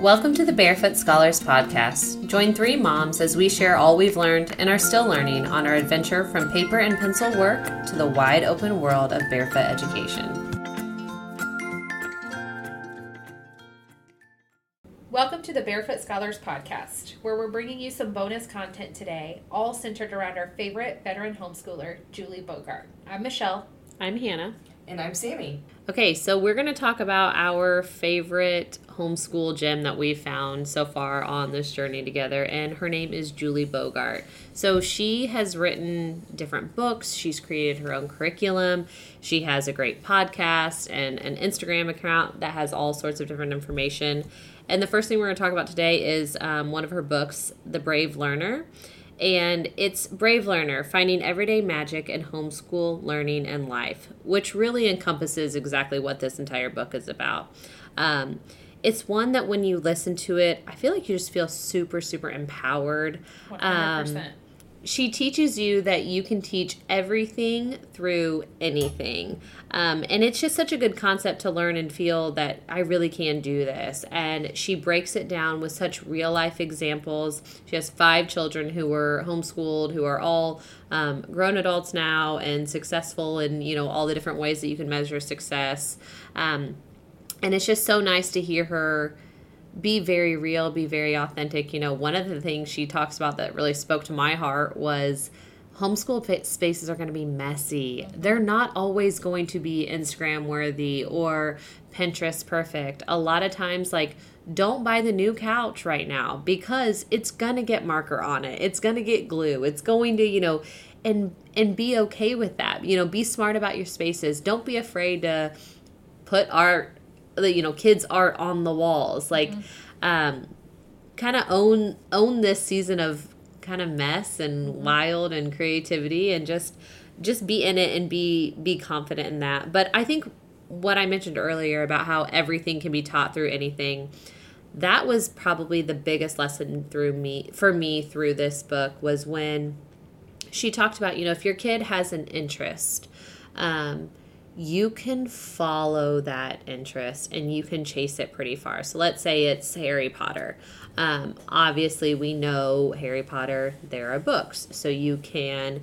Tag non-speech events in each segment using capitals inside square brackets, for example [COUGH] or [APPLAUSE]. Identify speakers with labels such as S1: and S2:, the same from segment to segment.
S1: Welcome to the Barefoot Scholars Podcast. Join three moms as we share all we've learned and are still learning on our adventure from paper and pencil work to the wide open world of barefoot education.
S2: Welcome to the Barefoot Scholars Podcast, where we're bringing you some bonus content today, all centered around our favorite veteran homeschooler, Julie Bogart. I'm Michelle.
S1: I'm Hannah.
S3: And I'm Sammy.
S1: Okay, so we're going to talk about our favorite homeschool gem that we've found so far on this journey together, and her name is Julie Bogart. So she has written different books, she's created her own curriculum, she has a great podcast and an Instagram account that has all sorts of different information. And the first thing we're going to talk about today is um, one of her books, The Brave Learner and it's Brave Learner Finding Everyday Magic in Homeschool Learning and Life, which really encompasses exactly what this entire book is about. Um, it's one that when you listen to it, I feel like you just feel super, super empowered.
S2: 100%.
S1: Um, she teaches you that you can teach everything through anything. Um, and it's just such a good concept to learn and feel that I really can do this. And she breaks it down with such real life examples. She has five children who were homeschooled, who are all um, grown adults now and successful in, you know, all the different ways that you can measure success. Um, and it's just so nice to hear her be very real, be very authentic. You know, one of the things she talks about that really spoke to my heart was homeschool spaces are going to be messy. They're not always going to be Instagram worthy or Pinterest perfect. A lot of times, like, don't buy the new couch right now because it's going to get marker on it. It's going to get glue. It's going to, you know, and and be okay with that. You know, be smart about your spaces. Don't be afraid to put art you know kids art on the walls like mm-hmm. um kind of own own this season of kind of mess and mm-hmm. wild and creativity and just just be in it and be be confident in that but i think what i mentioned earlier about how everything can be taught through anything that was probably the biggest lesson through me for me through this book was when she talked about you know if your kid has an interest um, you can follow that interest and you can chase it pretty far. So let's say it's Harry Potter. Um, obviously, we know Harry Potter, there are books. So you can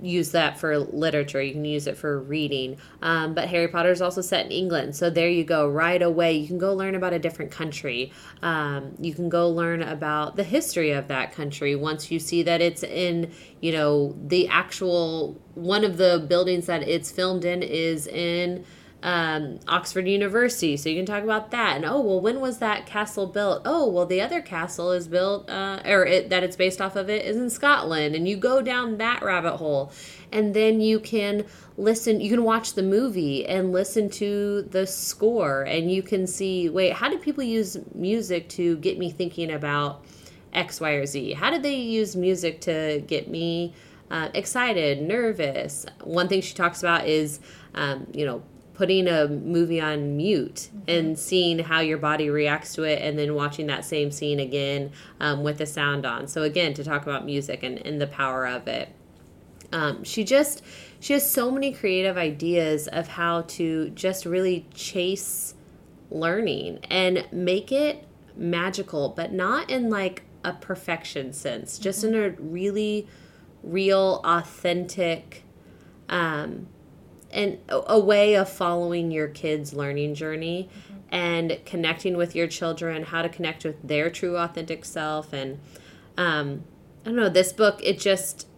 S1: use that for literature. You can use it for reading. Um, but Harry Potter is also set in England. So there you go. Right away, you can go learn about a different country. Um, you can go learn about the history of that country once you see that it's in, you know, the actual one of the buildings that it's filmed in is in um, Oxford University. So you can talk about that. And oh, well, when was that castle built? Oh, well, the other castle is built, uh, or it, that it's based off of it is in Scotland. And you go down that rabbit hole. And then you can listen, you can watch the movie and listen to the score. And you can see, wait, how did people use music to get me thinking about X, Y, or Z? How did they use music to get me? Uh, excited, nervous. One thing she talks about is, um, you know, putting a movie on mute mm-hmm. and seeing how your body reacts to it and then watching that same scene again um, with the sound on so again to talk about music and, and the power of it um, she just she has so many creative ideas of how to just really chase learning and make it magical but not in like a perfection sense just mm-hmm. in a really real authentic um, and a way of following your kids' learning journey mm-hmm. and connecting with your children, how to connect with their true authentic self. And um, I don't know, this book, it just,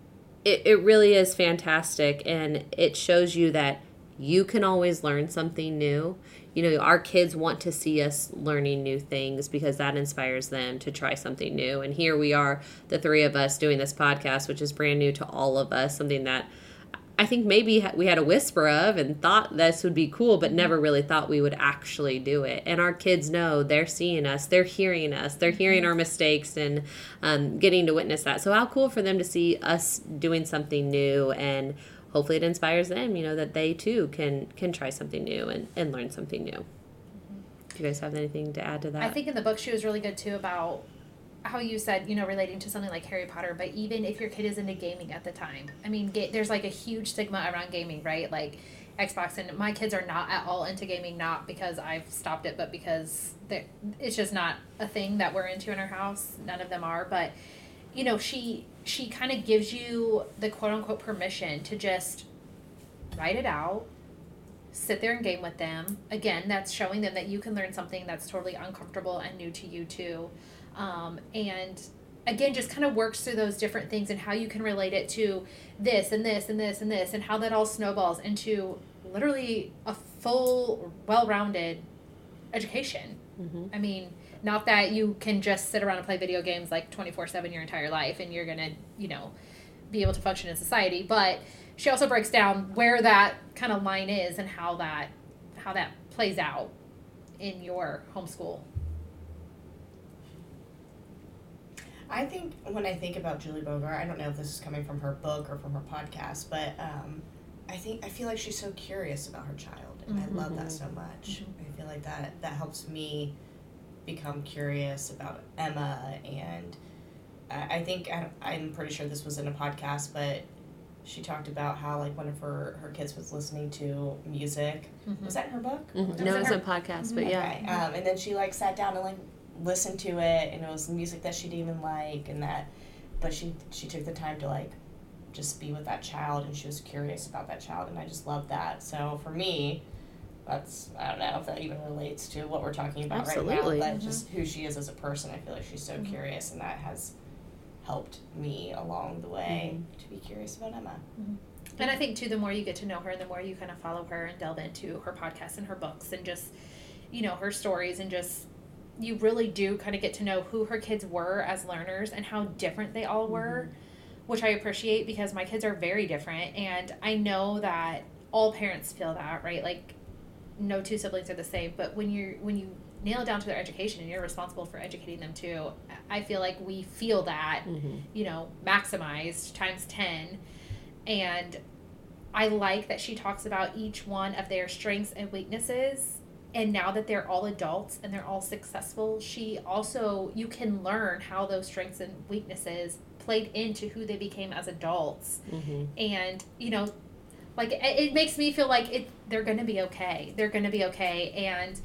S1: it, it really is fantastic. And it shows you that you can always learn something new. You know, our kids want to see us learning new things because that inspires them to try something new. And here we are, the three of us doing this podcast, which is brand new to all of us, something that I think maybe we had a whisper of and thought this would be cool, but never really thought we would actually do it. And our kids know they're seeing us, they're hearing us, they're hearing our mistakes and um, getting to witness that. So, how cool for them to see us doing something new and hopefully it inspires them, you know, that they too can can try something new and, and learn something new. Do you guys have anything to add to that?
S2: I think in the book she was really good too about how you said, you know, relating to something like Harry Potter, but even if your kid is into gaming at the time, I mean, ga- there's like a huge stigma around gaming, right? Like, Xbox, and my kids are not at all into gaming. Not because I've stopped it, but because it's just not a thing that we're into in our house. None of them are, but you know, she she kind of gives you the quote unquote permission to just write it out, sit there and game with them. Again, that's showing them that you can learn something that's totally uncomfortable and new to you too. Um, and again, just kind of works through those different things and how you can relate it to this and this and this and this and how that all snowballs into literally a full, well rounded education. Mm-hmm. I mean, not that you can just sit around and play video games like 24 7 your entire life and you're going to, you know, be able to function in society, but she also breaks down where that kind of line is and how that how that plays out in your homeschool.
S3: I think when I think about Julie Bogart, I don't know if this is coming from her book or from her podcast, but um, I think I feel like she's so curious about her child, and mm-hmm. I love that so much. Mm-hmm. I feel like that that helps me become curious about Emma, and I, I think I, I'm pretty sure this was in a podcast, but she talked about how like one of her her kids was listening to music. Mm-hmm. Was that in her book?
S1: Mm-hmm. No, it was a podcast, but yeah.
S3: Okay. Um, and then she like sat down and like listened to it, and it was music that she didn't even like, and that, but she she took the time to like just be with that child, and she was curious about that child, and I just love that. So for me. That's I don't know if that even relates to what we're talking about Absolutely. right now, but mm-hmm. just who she is as a person. I feel like she's so mm-hmm. curious, and that has helped me along the way mm-hmm. to be curious about Emma. Mm-hmm.
S2: And I think too, the more you get to know her, and the more you kind of follow her and delve into her podcasts and her books, and just you know her stories, and just you really do kind of get to know who her kids were as learners and how different they all were, mm-hmm. which I appreciate because my kids are very different, and I know that all parents feel that, right? Like no two siblings are the same, but when you're when you nail it down to their education and you're responsible for educating them too i feel like we feel that mm-hmm. you know maximized times 10 and i like that she talks about each one of their strengths and weaknesses and now that they're all adults and they're all successful she also you can learn how those strengths and weaknesses played into who they became as adults mm-hmm. and you know like it, it makes me feel like it they're gonna be okay they're gonna be okay and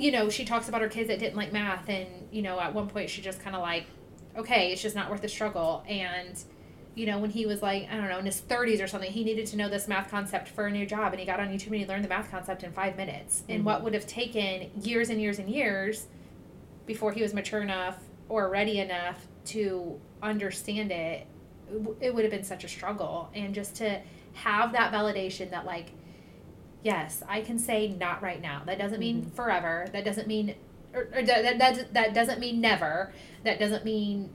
S2: you know, she talks about her kids that didn't like math, and you know, at one point she just kind of like, okay, it's just not worth the struggle. And you know, when he was like, I don't know, in his 30s or something, he needed to know this math concept for a new job, and he got on YouTube and he learned the math concept in five minutes. Mm-hmm. And what would have taken years and years and years before he was mature enough or ready enough to understand it, it would have been such a struggle. And just to have that validation that, like, yes, I can say not right now. That doesn't mean mm-hmm. forever. That doesn't mean, or, or that, that, that doesn't mean never. That doesn't mean,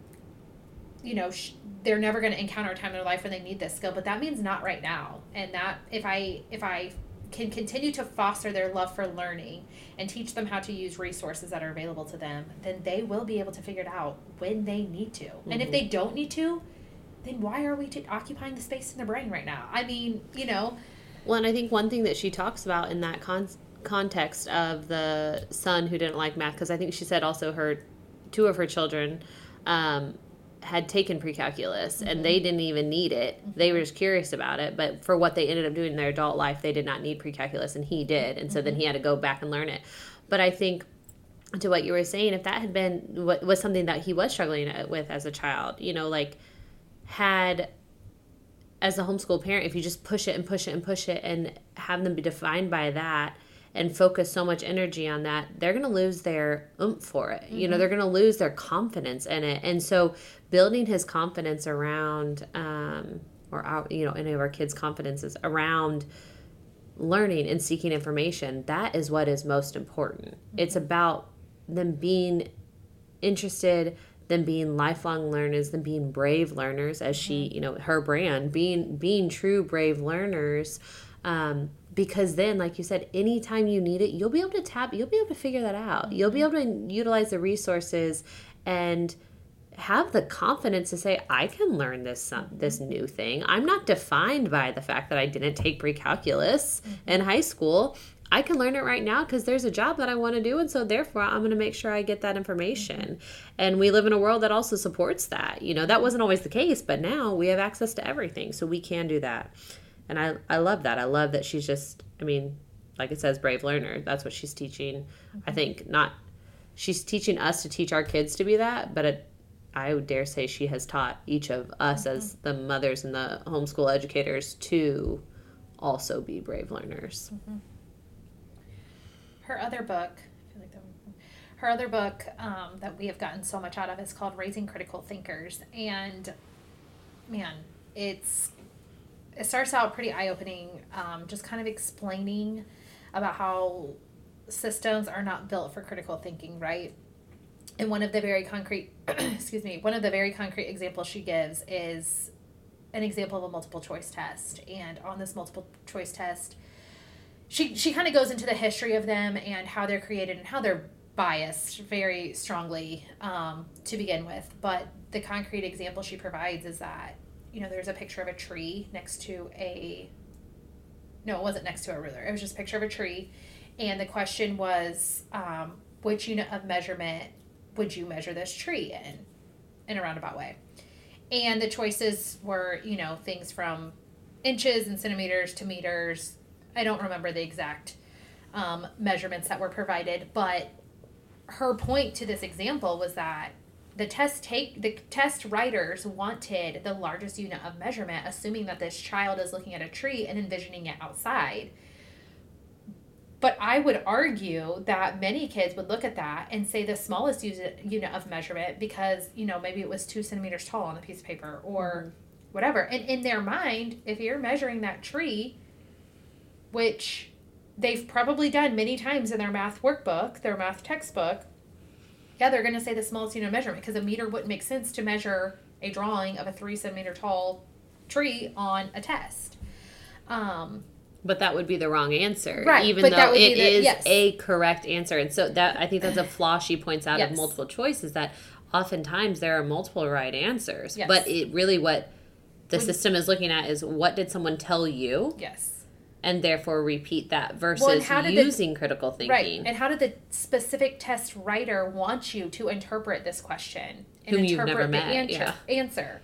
S2: you know, sh- they're never going to encounter a time in their life when they need this skill. But that means not right now. And that if I if I can continue to foster their love for learning and teach them how to use resources that are available to them, then they will be able to figure it out when they need to. Mm-hmm. And if mm-hmm. they don't need to, then why are we t- occupying the space in their brain right now? I mean, you know
S1: well, and I think one thing that she talks about in that con- context of the son who didn't like math, because I think she said also her two of her children um, had taken pre-calculus mm-hmm. and they didn't even need it. Mm-hmm. They were just curious about it, but for what they ended up doing in their adult life, they did not need pre-calculus, and he did, and so mm-hmm. then he had to go back and learn it. But I think to what you were saying, if that had been what was something that he was struggling with as a child, you know, like had as a homeschool parent, if you just push it and push it and push it and have them be defined by that and focus so much energy on that, they're going to lose their oomph for it. Mm-hmm. You know, mm-hmm. they're going to lose their confidence in it. And so, building his confidence around, um, or our, you know, any of our kids' confidences around learning and seeking information, that is what is most important. Mm-hmm. It's about them being interested them being lifelong learners, them being brave learners, as she, mm-hmm. you know, her brand, being being true brave learners. Um, because then, like you said, anytime you need it, you'll be able to tap, you'll be able to figure that out. You'll be mm-hmm. able to utilize the resources and have the confidence to say i can learn this some, this mm-hmm. new thing i'm not defined by the fact that i didn't take pre-calculus mm-hmm. in high school I can learn it right now because there's a job that I want to do. And so, therefore, I'm going to make sure I get that information. Mm-hmm. And we live in a world that also supports that. You know, that wasn't always the case, but now we have access to everything. So, we can do that. And I I love that. I love that she's just. I mean, like it says, brave learner. That's what she's teaching. Mm-hmm. I think not. She's teaching us to teach our kids to be that, but it, I would dare say she has taught each of us mm-hmm. as the mothers and the homeschool educators to also be brave learners. Mm-hmm.
S2: Her other book, I feel like that her other book um, that we have gotten so much out of is called Raising Critical Thinkers. And man, it's it starts out pretty eye opening, um, just kind of explaining about how systems are not built for critical thinking, right? And one of the very concrete, [CLEARS THROAT] excuse me, one of the very concrete examples she gives is an example of a multiple choice test. And on this multiple choice test, she she kind of goes into the history of them and how they're created and how they're biased very strongly um, to begin with. But the concrete example she provides is that you know there's a picture of a tree next to a no, it wasn't next to a ruler. It was just a picture of a tree, and the question was um, which unit of measurement would you measure this tree in, in a roundabout way. And the choices were, you know, things from inches and centimeters to meters. I don't remember the exact um, measurements that were provided, but her point to this example was that the test take the test writers wanted the largest unit of measurement assuming that this child is looking at a tree and envisioning it outside but i would argue that many kids would look at that and say the smallest unit of measurement because you know maybe it was two centimeters tall on a piece of paper or mm-hmm. whatever and in their mind if you're measuring that tree which they've probably done many times in their math workbook, their math textbook. Yeah, they're going to say the smallest unit of measurement because a meter wouldn't make sense to measure a drawing of a three centimeter tall tree on a test. Um,
S1: but that would be the wrong answer, right? Even though it the, is yes. a correct answer, and so that I think that's a [SIGHS] flaw she points out yes. of multiple choice is that oftentimes there are multiple right answers, yes. but it really what the when, system is looking at is what did someone tell you?
S2: Yes
S1: and therefore repeat that versus well, using the, critical thinking. Right.
S2: And how did the specific test writer want you to interpret this question and
S1: Whom
S2: interpret the
S1: met,
S2: answer,
S1: yeah.
S2: answer?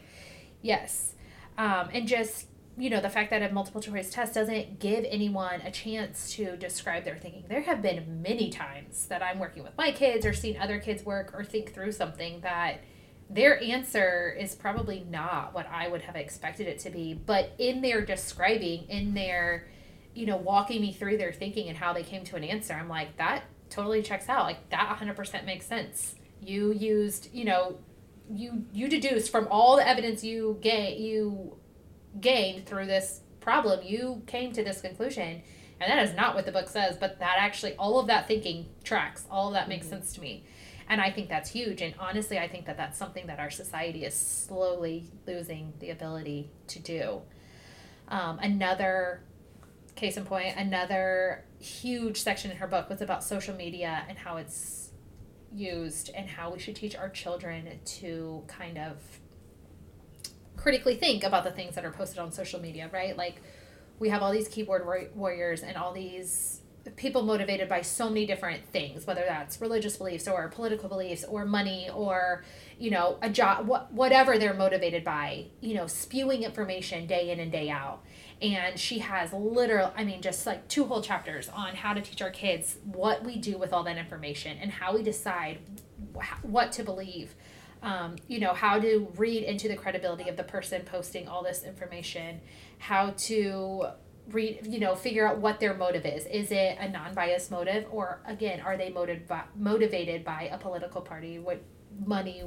S2: Yes. Um, and just you know the fact that a multiple choice test doesn't give anyone a chance to describe their thinking. There have been many times that I'm working with my kids or seen other kids work or think through something that their answer is probably not what I would have expected it to be, but in their describing, in their you know, walking me through their thinking and how they came to an answer, I'm like, that totally checks out. Like that 100% makes sense. You used, you know, you you deduced from all the evidence you gain you gained through this problem, you came to this conclusion. And that is not what the book says, but that actually all of that thinking tracks. All of that makes mm-hmm. sense to me. And I think that's huge. And honestly, I think that that's something that our society is slowly losing the ability to do. Um, another case in point, another huge section in her book was about social media and how it's used and how we should teach our children to kind of critically think about the things that are posted on social media, right? Like we have all these keyboard warriors and all these people motivated by so many different things, whether that's religious beliefs or political beliefs or money or, you know, a job, what, whatever they're motivated by, you know, spewing information day in and day out and she has literal i mean just like two whole chapters on how to teach our kids what we do with all that information and how we decide wh- what to believe. Um, you know how to read into the credibility of the person posting all this information how to read you know figure out what their motive is. Is it a non-biased motive or again are they motivated by, motivated by a political party what money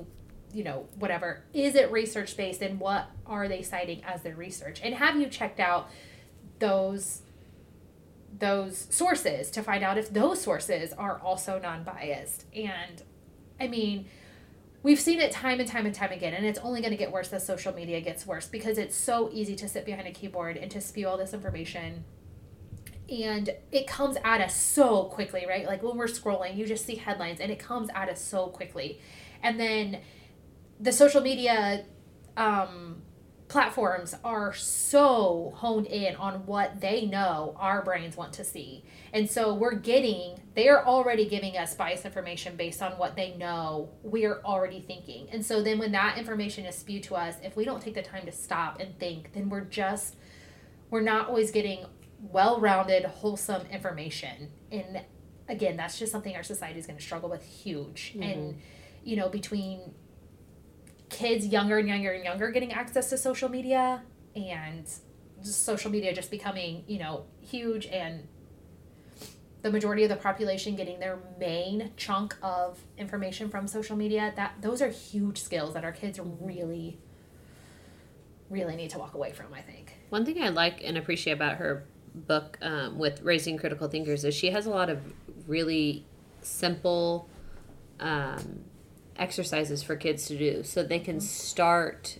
S2: you know, whatever, is it research based and what are they citing as their research? And have you checked out those those sources to find out if those sources are also non-biased? And I mean, we've seen it time and time and time again and it's only going to get worse as social media gets worse because it's so easy to sit behind a keyboard and to spew all this information and it comes at us so quickly right like when we're scrolling you just see headlines and it comes at us so quickly and then the social media um, platforms are so honed in on what they know our brains want to see. And so we're getting, they're already giving us biased information based on what they know we're already thinking. And so then when that information is spewed to us, if we don't take the time to stop and think, then we're just we're not always getting well-rounded, wholesome information. And again, that's just something our society is going to struggle with huge.
S1: Mm-hmm.
S2: And you know, between kids younger and younger and younger getting access to social media and social media just becoming, you know, huge and the majority of the population getting their main chunk of information from social media, that those are huge skills that our kids really really need to walk away from, I think.
S1: One thing I like and appreciate about her book um, with raising critical thinkers is she has a lot of really simple um, exercises for kids to do so they can start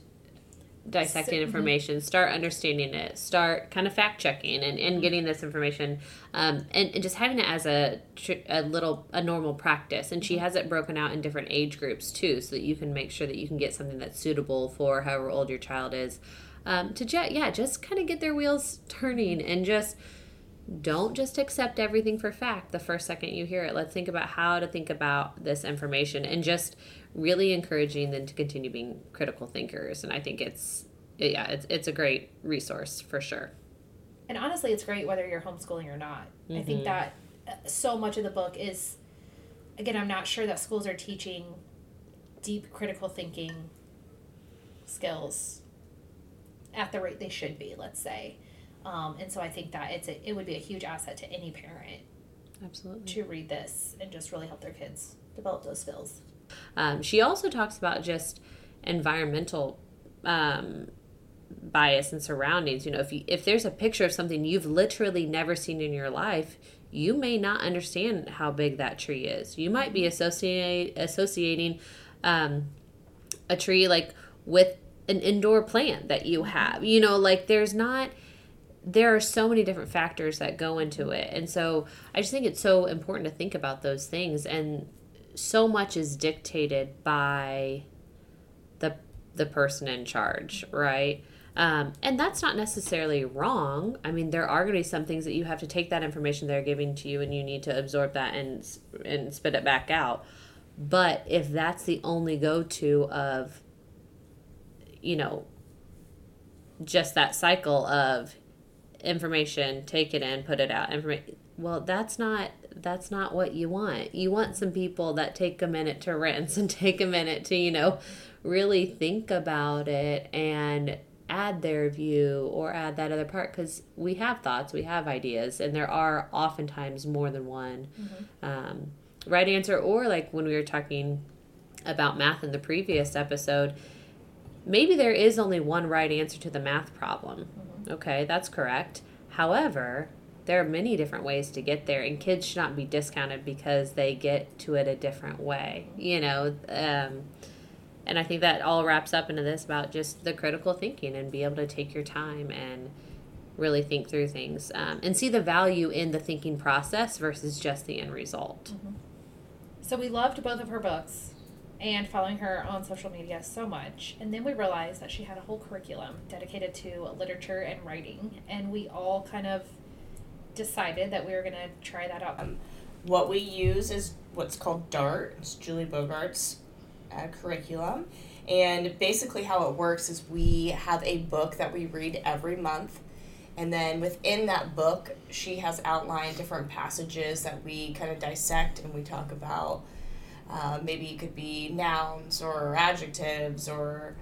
S1: dissecting
S2: Mhm.
S1: information start understanding it start kind of fact checking and, and getting this information um, and, and just having it as a, tr- a little a normal practice and she has it broken out in different age groups too so that you can make sure that you can get something that's suitable for however old your child is. Um, to ju- yeah just kind of get their wheels turning and just don't just accept everything for fact the first second you hear it. Let's think about how to think about this information and just really encouraging them to continue being critical thinkers. And I think it's yeah, it's it's a great resource for sure.
S2: And honestly, it's great whether you're homeschooling or not. I think
S1: Mhm.
S2: that uh, so much of the book is, again, I'm not sure that schools are teaching deep critical thinking skills at the rate they should be, let's say. Um, and so I think that it's a, it would be a huge asset to any parent
S1: Absolutely.
S2: to read this and just really help their kids develop those skills.
S1: Um, she also talks about just environmental um, bias and surroundings. You know, if you, if there's a picture of something you've literally never seen in your life, you may not understand how big that tree is. You might be associate, associating um, a tree like with an indoor plant that you have. You know, like there's not there are so many different factors that go into it. And so I just think it's so important to think about those things and so much is dictated by the the person in charge, right? Um, and that's not necessarily wrong. I mean, there are going to be some things that you have to take that information they're giving to you, and you need to absorb that and and spit it back out. But if that's the only go to of, you know, just that cycle of information, take it in, put it out, information. Well, that's not that's not what you want. You want some people that take a minute to rinse and [LAUGHS] take a minute to, you know, really think about it and add their view or add that other part because we have thoughts, we have ideas, and there are oftentimes more than one um, right answer. Or like when we were talking about math in the previous episode, maybe there is only one right answer to the math problem. Okay, that's correct. However, there are many different ways to get there, and kids should not be discounted because they get to it a different way. You know, um, and I think that all wraps up into this about just the critical thinking and be able to take your time and really think through things um, and see the value in the thinking process versus just the end result.
S2: So we loved both of her books and following her on social media so much. And then we realized that she had a whole curriculum dedicated to literature and writing. And we all kind of decided that we were going to try that out.
S3: What we use is what's called DART. It's Julie Bogart's uh, curriculum. And basically, how it works is we have a book that we read every month. And then within that book, she has outlined different passages that we kind of dissect and we talk about. Uh, maybe it could be nouns or adjectives or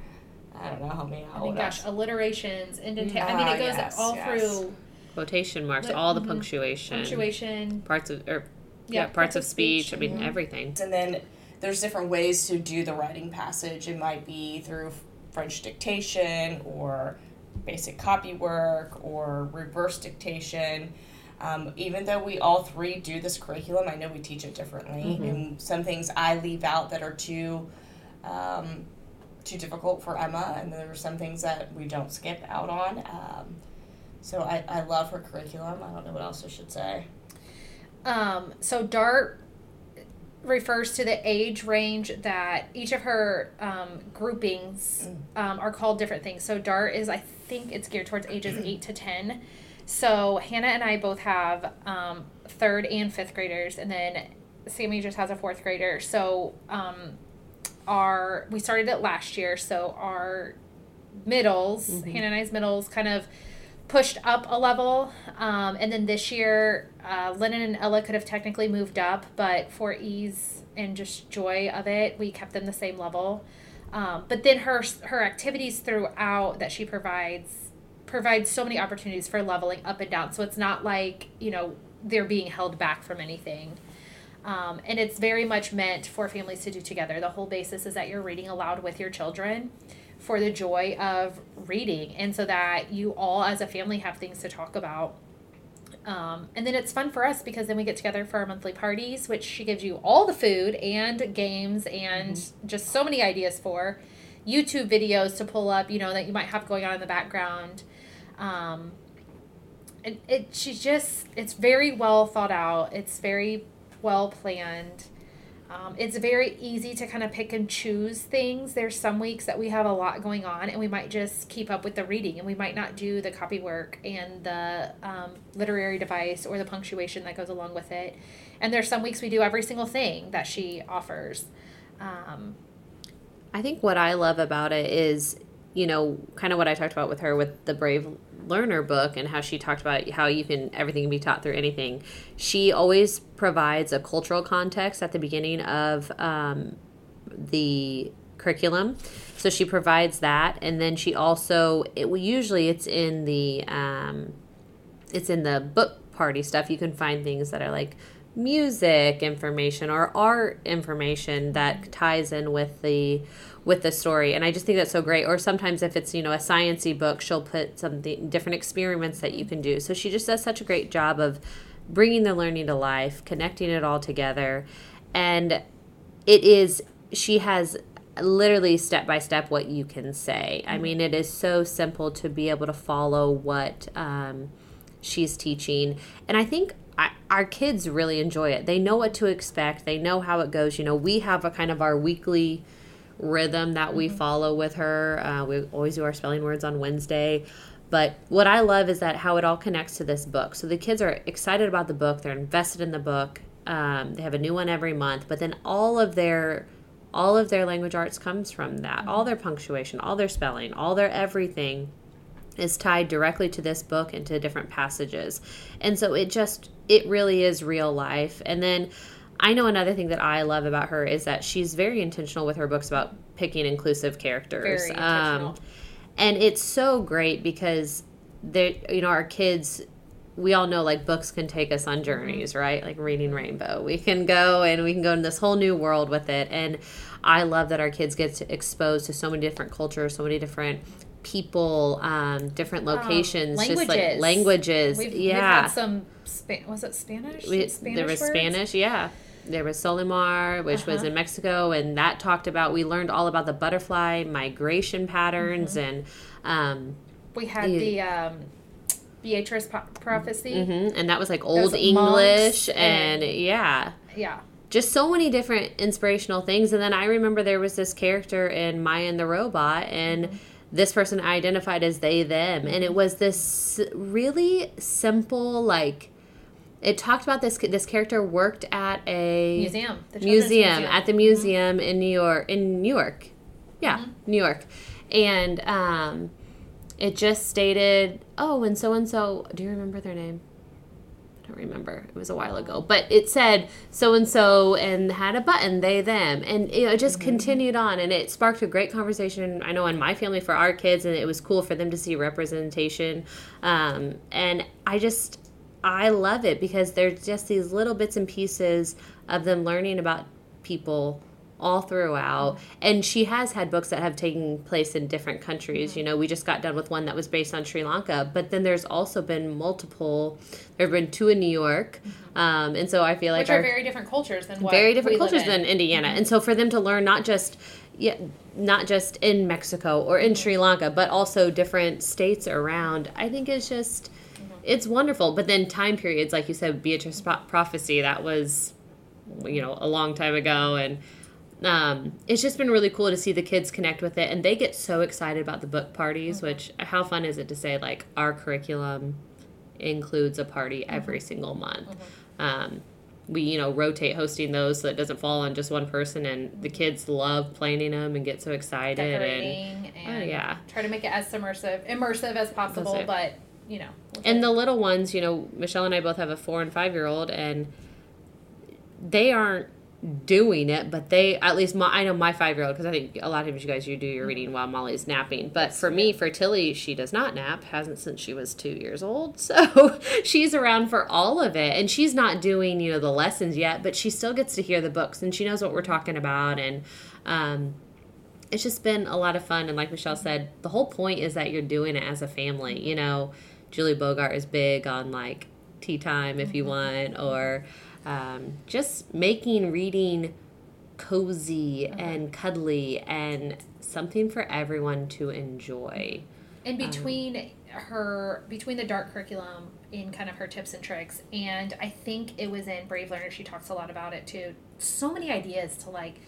S3: I don't know how many.
S2: I mean, gosh, alliterations, indentation. I mean,
S3: Ah,
S2: it goes
S3: yes,
S2: all
S3: yes.
S2: through
S1: Quotation marks,
S2: Lit-
S1: all the
S2: mhm.
S1: punctuation,
S2: punctuation.
S1: parts of or yeah, parts, of speech. I mean,
S3: Mhm.
S1: everything.
S3: And then there's different ways to do the writing passage. It might be through French dictation or basic copy work or reverse dictation. Um, even though we all three do this curriculum, I know we teach it differently.
S1: Mhm.
S3: And some things I leave out that are too um, too difficult for Emma, and there are some things that we don't skip out on. Um, so I, I love her curriculum. I don't know what else I should say.
S2: Um, so DART refers to the age range that each of her um, groupings um, are called different things. So DART is, I think, it's geared towards ages eight to ten. So Hannah and I both have um, third and fifth graders, and then Sammy just has a fourth grader. So um, our we started it last year. So our middles, Hannah and I's middles, kind of pushed up a level. Um, and then this year, uh, Lennon and Ella could have technically moved up, but for ease and just joy of it, we kept them the same level. Um, but then her her activities throughout that she provides provides so many opportunities for leveling up and down. So it's not like you know they're being held back from anything. Um, and it's very much meant for families to do together. The whole basis is that you're reading aloud with your children for the joy of reading and so that you all as a family have things to talk about um, and then it's fun for us because then we get together for our monthly parties which she gives you all the food and games and mm-hmm. just so many ideas for youtube videos to pull up you know that you might have going on in the background um, it, it she's just it's very well thought out it's very well planned um, it's very easy to kind of pick and choose things. There's some weeks that we have a lot going on, and we might just keep up with the reading, and we might not do the copy work and the um, literary device or the punctuation that goes along with it. And there's some weeks we do every single thing that she offers. Um,
S1: I think what I love about it is, you know, kind of what I talked about with her with the Brave learner book and how she talked about how you can everything can be taught through anything. She always provides a cultural context at the beginning of um, the curriculum. So she provides that and then she also it usually it's in the um, it's in the book party stuff. You can find things that are like music information or art information that ties in with the with the story and i just think that's so great. Or sometimes if it's you know a sciency book she'll put some different experiments that you can do. So she just does such a great job of bringing the learning to life connecting it all together and it is she has literally step by step what you can say. I mean it is so simple to be able to follow what um, she's teaching and i think our kids really enjoy it. They know what to expect. They know how it goes. You know we have a kind of our weekly rhythm that we mm-hmm. follow with her. Uh, we always do our spelling words on Wednesday. But what I love is that how it all connects to this book. So the kids are excited about the book, they're invested in the book. Um, they have a new one every month, but then all of their all of their language arts comes from that. Mm-hmm. All their punctuation, all their spelling, all their everything is tied directly to this book and to different passages. And so it just it really is real life. And then I know another thing that I love about her is that she's very intentional with her books about picking inclusive characters.
S2: Very intentional.
S1: Um, and it's so great because they you know our kids we all know like books can take us on journeys, mm-hmm. right? Like reading Rainbow. We can go and we can go in this whole new world with it. And I love that our kids get exposed to so many different cultures, so many different people, um, different um, locations, um, just like languages. We've, yeah. We've
S2: had some, was it Spanish? We,
S1: Spanish there was words? Spanish, yeah there was Solimar, which uh-huh. was in Mexico, and that talked about we learned all about the butterfly migration patterns, mm-hmm. and um,
S2: we had the, the um, Beatryce prophecy,
S1: mm-hmm. and that was like old English, and, and yeah,
S2: yeah,
S1: just so many different inspirational things. And then I remember there was this character in Maya and the Robot, and mm-hmm. This person identified as they them, and it was this really simple like it talked about this this character worked at a
S2: museum.
S1: Museum, museum, at the museum mm-hmm. in New York in New York. Yeah mm-hmm. New York. And um, it just stated oh and so and so do you remember their name I don't remember. It was a while ago. But it said so and so and had a button they them. And you know, it just mm-hmm. continued on. And it sparked a great conversation I know in my family for our kids. And it was cool for them to see representation. Um, and I just I love it because there's just these little bits and pieces of them learning about people all throughout. And she has had books that have taken place in different countries. You know, we just got done with one that was based on Sri Lanka, but then there's also been multiple. There have been two in New York, um, and so I feel like
S2: which are very different cultures than
S1: very different cultures in. than Indiana. Mm-hmm. And so for them to learn not just yeah, not just in Mexico or in mm-hmm. Sri Lanka, but also different states around, I think is just it's wonderful. But then time periods, like you said, Beatryce Prophecy, that was, you know, a long time ago, and um, it's just been really cool to see the kids connect with it, and they get so excited about the book parties. Mm-hmm. Which how fun is it to say like our curriculum includes a party every mm-hmm. single month. Mm-hmm. Um, we you know rotate hosting those so it doesn't fall on just one person and the kids love planning them and get so excited
S2: Decorating
S1: and, and oh yeah
S2: try to make it as immersive immersive as possible but you know.
S1: And
S2: it.
S1: the little ones, you know, Michelle and I both have a four and five year old, and they aren't doing it, but they at least my I know my five year old because I think a lot of times you guys you do your reading while Molly's napping. But for me, for Tilly, she does not nap, hasn't since she was two years old, [LAUGHS] so she's around for all of it, and she's not doing you know the lessons yet, but she still gets to hear the books and she knows what we're talking about, and um, it's just been a lot of fun. And like Michelle said, the whole point is that you're doing it as a family. You know, Julie Bogart is big on like tea time if you want, or um, just making reading cozy and cuddly and something for everyone to enjoy.
S2: and between her between the Dart curriculum in kind of her tips and tricks and i think it was in brave learner she talks a lot about it too so many ideas to like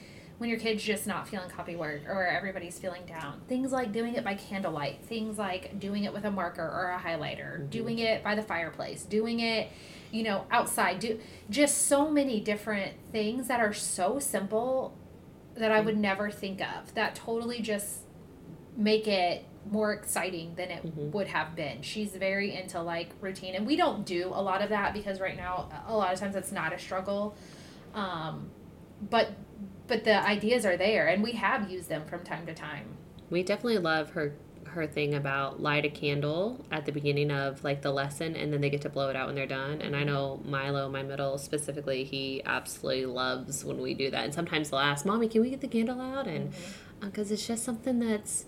S2: when your kid's just not feeling copy work or everybody's feeling down things like doing it by candlelight things like doing it with a marker or a highlighter doing it by the fireplace doing it you know outside do just so many different things that are so simple that i would never think of that totally just make it more exciting than it
S1: Mhm.
S2: would have been. She's very into like routine, and we don't do a lot of that because right now, a lot of times it's not a struggle. Um, but but the ideas are there, and we have used them from time to time.
S1: We definitely love her her thing about light a candle at the beginning of like the lesson and then they get to blow it out when they're done. And I mm-hmm. know Milo, my middle specifically, he absolutely loves when we do that. And sometimes they'll ask, "Mommy, can we get the candle out?" And mm-hmm. uh, because it's just something that's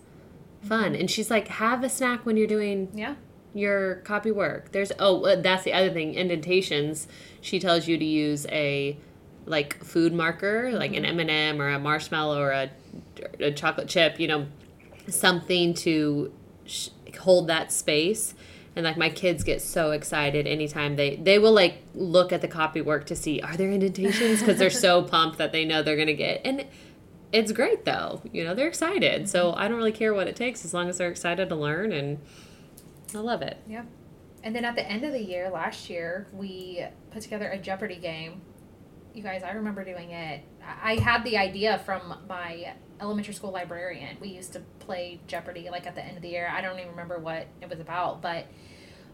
S1: fun. And she's like, "Have a snack when you're doing
S2: Yeah,
S1: your copy work. There's oh, uh, that's the other thing. Indentations. She tells you to use a like food marker, like an mm-hmm. M and m or a marshmallow or a, a chocolate chip. You know, something to sh- hold that space. And like my kids get so excited anytime they they will like look at the copy work to see are there indentations because they're so [LAUGHS] pumped that they know they're gonna get and it's great though you know they're excited so mm-hmm. I don't really care what it takes as long as they're excited to learn and I love it.
S2: yeah. And then at the end of the year, last year, we put together a Jeopardy game. You guys, I remember doing it. I I had the idea from my elementary school librarian. We used to play Jeopardy like at the end of the year. I don't even remember what it was about, but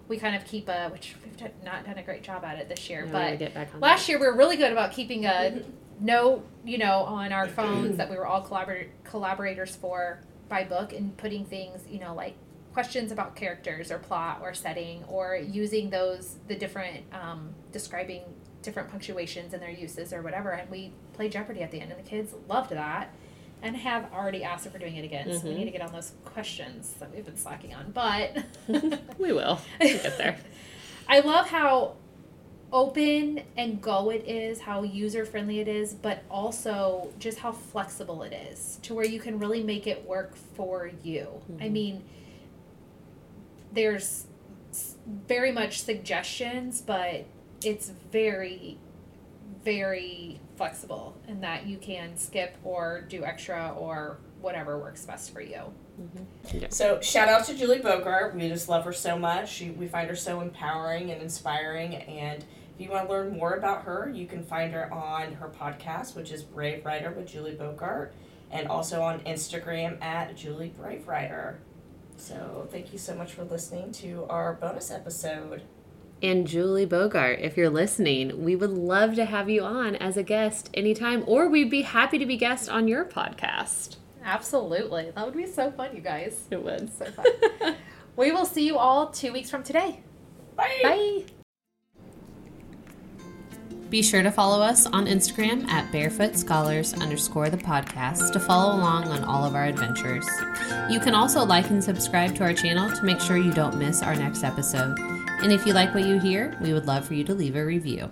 S2: we kind of keep a which we've done- not done a great job at it this year.
S1: Yeah, we
S2: but
S1: gotta get back on
S2: last year we were really good about keeping a [LAUGHS] note, you know, on our [CLEARS THROAT] phones that we were all collabor- collaborators for by book and putting things, you know, like questions about characters or plot or setting or using those the different um, describing different punctuations and their uses or whatever and we played jeopardy at the end and the kids loved that and have already asked if we're doing it again so we
S1: Mhm.
S2: need to get on those questions that we've been slacking on but [LAUGHS]
S1: we will we'll get there. [LAUGHS]
S2: I love how open and go it is, how user friendly it is, but also just how flexible it is to where you can really make it work for you. I
S1: Mhm.
S2: mean, there's very much suggestions, but it's very, very flexible in that you can skip or do extra or whatever works best for you. Mm-hmm.
S3: So shout out to Julie Bogart. We just love her so much. She, we find her so empowering and inspiring. And if you want to learn more about her, you can find her on her podcast, which is Brave Writer with Julie Bogart, and also on Instagram at Julie Brave Writer. So thank you so much for listening to our bonus episode.
S1: And Julie Bogart, if you're listening, we would love to have you on as a guest anytime, or we'd be happy to be guest on your podcast.
S2: Absolutely. That would be so fun, you guys.
S1: It would.
S2: So fun. [LAUGHS] we will see you all two weeks from today.
S3: Bye.
S2: Bye.
S1: Be sure to follow us on Instagram at barefoot scholars underscore the podcast to follow along on all of our adventures. You can also like and subscribe to our channel to make sure you don't miss our next episode. And if you like what you hear, we would love for you to leave a review.